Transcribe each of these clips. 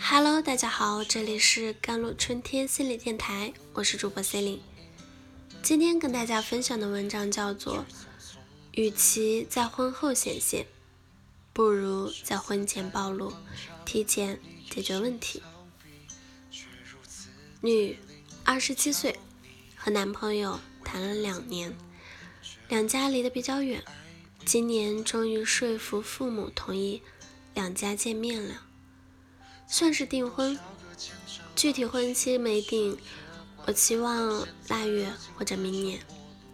Hello，大家好，这里是甘露春天心理电台，我是主播 c e l i n e 今天跟大家分享的文章叫做《与其在婚后显现，不如在婚前暴露，提前解决问题》。女，二十七岁，和男朋友谈了两年，两家离得比较远，今年终于说服父母同意两家见面了。算是订婚，具体婚期没定，我期望腊月或者明年，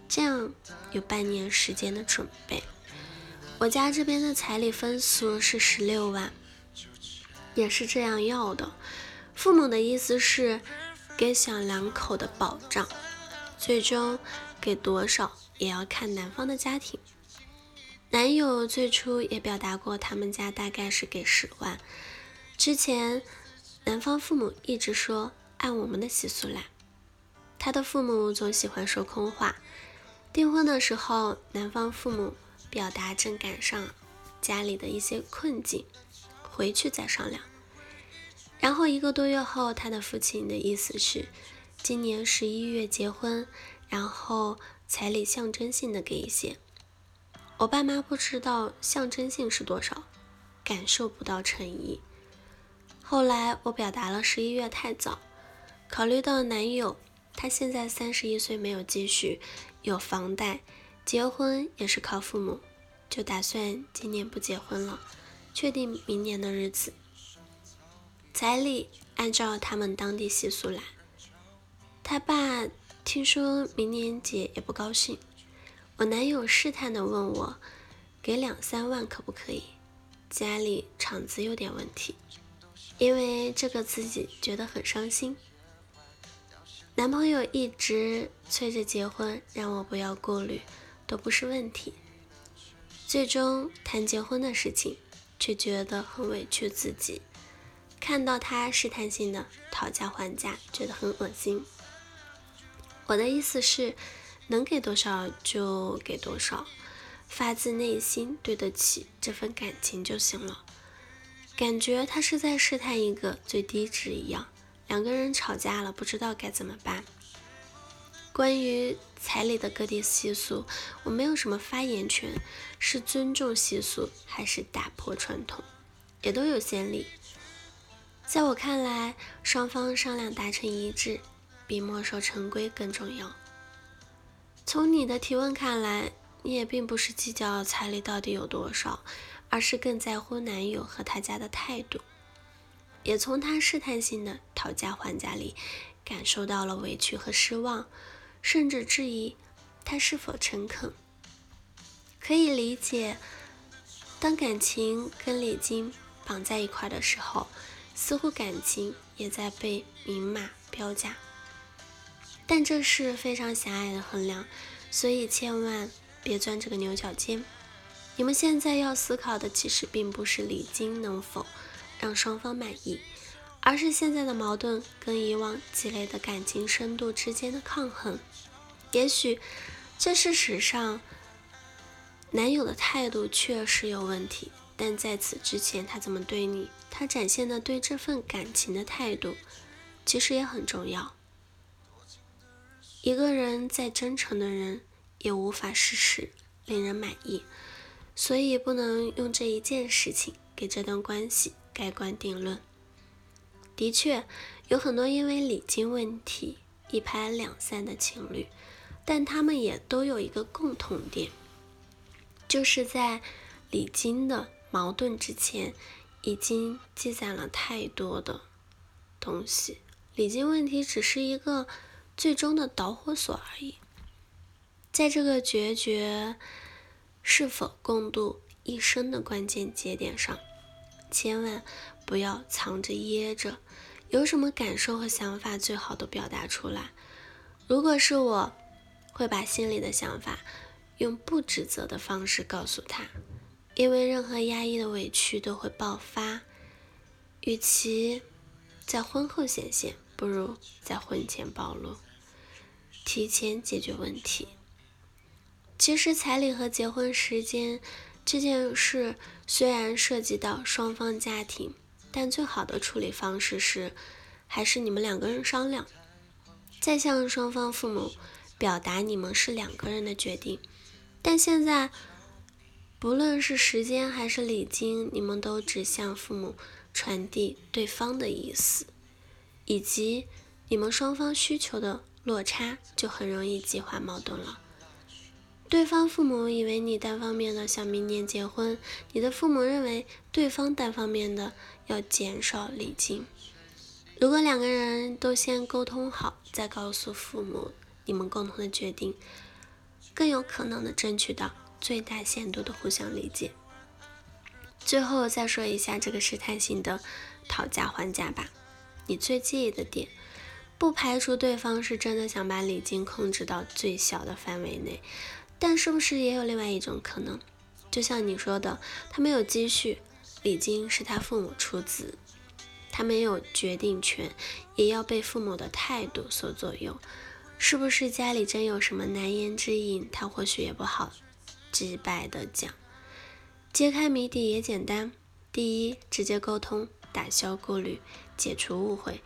这样有半年时间的准备。我家这边的彩礼分俗是十六万，也是这样要的。父母的意思是给小两口的保障，最终给多少也要看男方的家庭。男友最初也表达过，他们家大概是给十万。之前，男方父母一直说按我们的习俗来，他的父母总喜欢说空话。订婚的时候，男方父母表达正赶上家里的一些困境，回去再商量。然后一个多月后，他的父亲的意思是今年十一月结婚，然后彩礼象征性的给一些。我爸妈不知道象征性是多少，感受不到诚意。后来我表达了十一月太早，考虑到男友他现在三十一岁没有积蓄，有房贷，结婚也是靠父母，就打算今年不结婚了，确定明年的日子。彩礼按照他们当地习俗来。他爸听说明年结也不高兴，我男友试探的问我，给两三万可不可以？家里厂子有点问题。因为这个自己觉得很伤心，男朋友一直催着结婚，让我不要顾虑，都不是问题。最终谈结婚的事情，却觉得很委屈自己，看到他试探性的讨价还价，觉得很恶心。我的意思是，能给多少就给多少，发自内心对得起这份感情就行了。感觉他是在试探一个最低值一样，两个人吵架了，不知道该怎么办。关于彩礼的各地习俗，我没有什么发言权，是尊重习俗还是打破传统，也都有先例。在我看来，双方商量达成一致，比墨守成规更重要。从你的提问看来，你也并不是计较彩礼到底有多少。而是更在乎男友和他家的态度，也从他试探性的讨价还价里感受到了委屈和失望，甚至质疑他是否诚恳。可以理解，当感情跟礼金绑在一块的时候，似乎感情也在被明码标价。但这是非常狭隘的衡量，所以千万别钻这个牛角尖。你们现在要思考的，其实并不是礼金能否让双方满意，而是现在的矛盾跟以往积累的感情深度之间的抗衡。也许这事实上，男友的态度确实有问题，但在此之前他怎么对你，他展现的对这份感情的态度，其实也很重要。一个人再真诚的人，也无法事事令人满意。所以不能用这一件事情给这段关系盖棺定论。的确，有很多因为礼金问题一拍两散的情侣，但他们也都有一个共同点，就是在礼金的矛盾之前，已经积攒了太多的东西。礼金问题只是一个最终的导火索而已，在这个决绝。是否共度一生的关键节点上，千万不要藏着掖着，有什么感受和想法，最好都表达出来。如果是我，会把心里的想法用不指责的方式告诉他，因为任何压抑的委屈都会爆发。与其在婚后显现，不如在婚前暴露，提前解决问题。其实彩礼和结婚时间这件事虽然涉及到双方家庭，但最好的处理方式是，还是你们两个人商量，再向双方父母表达你们是两个人的决定。但现在，不论是时间还是礼金，你们都只向父母传递对方的意思，以及你们双方需求的落差，就很容易激化矛盾了。对方父母以为你单方面的想明年结婚，你的父母认为对方单方面的要减少礼金。如果两个人都先沟通好，再告诉父母你们共同的决定，更有可能的争取到最大限度的互相理解。最后再说一下这个试探性的讨价还价吧。你最介意的点，不排除对方是真的想把礼金控制到最小的范围内。但是不是也有另外一种可能？就像你说的，他没有积蓄，礼金是他父母出资，他没有决定权，也要被父母的态度所左右。是不是家里真有什么难言之隐？他或许也不好直白的讲。揭开谜底也简单：第一，直接沟通，打消顾虑，解除误会；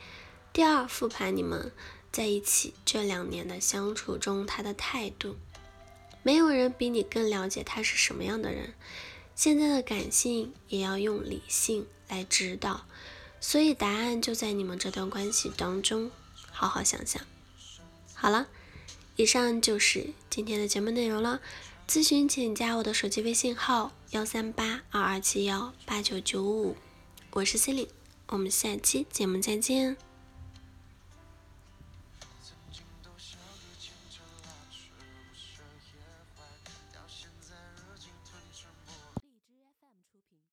第二，复盘你们在一起这两年的相处中他的态度。没有人比你更了解他是什么样的人。现在的感性也要用理性来指导，所以答案就在你们这段关系当中。好好想想。好了，以上就是今天的节目内容了。咨询请加我的手机微信号：幺三八二二七幺八九九五。我是 c e l i n e 我们下期节目再见。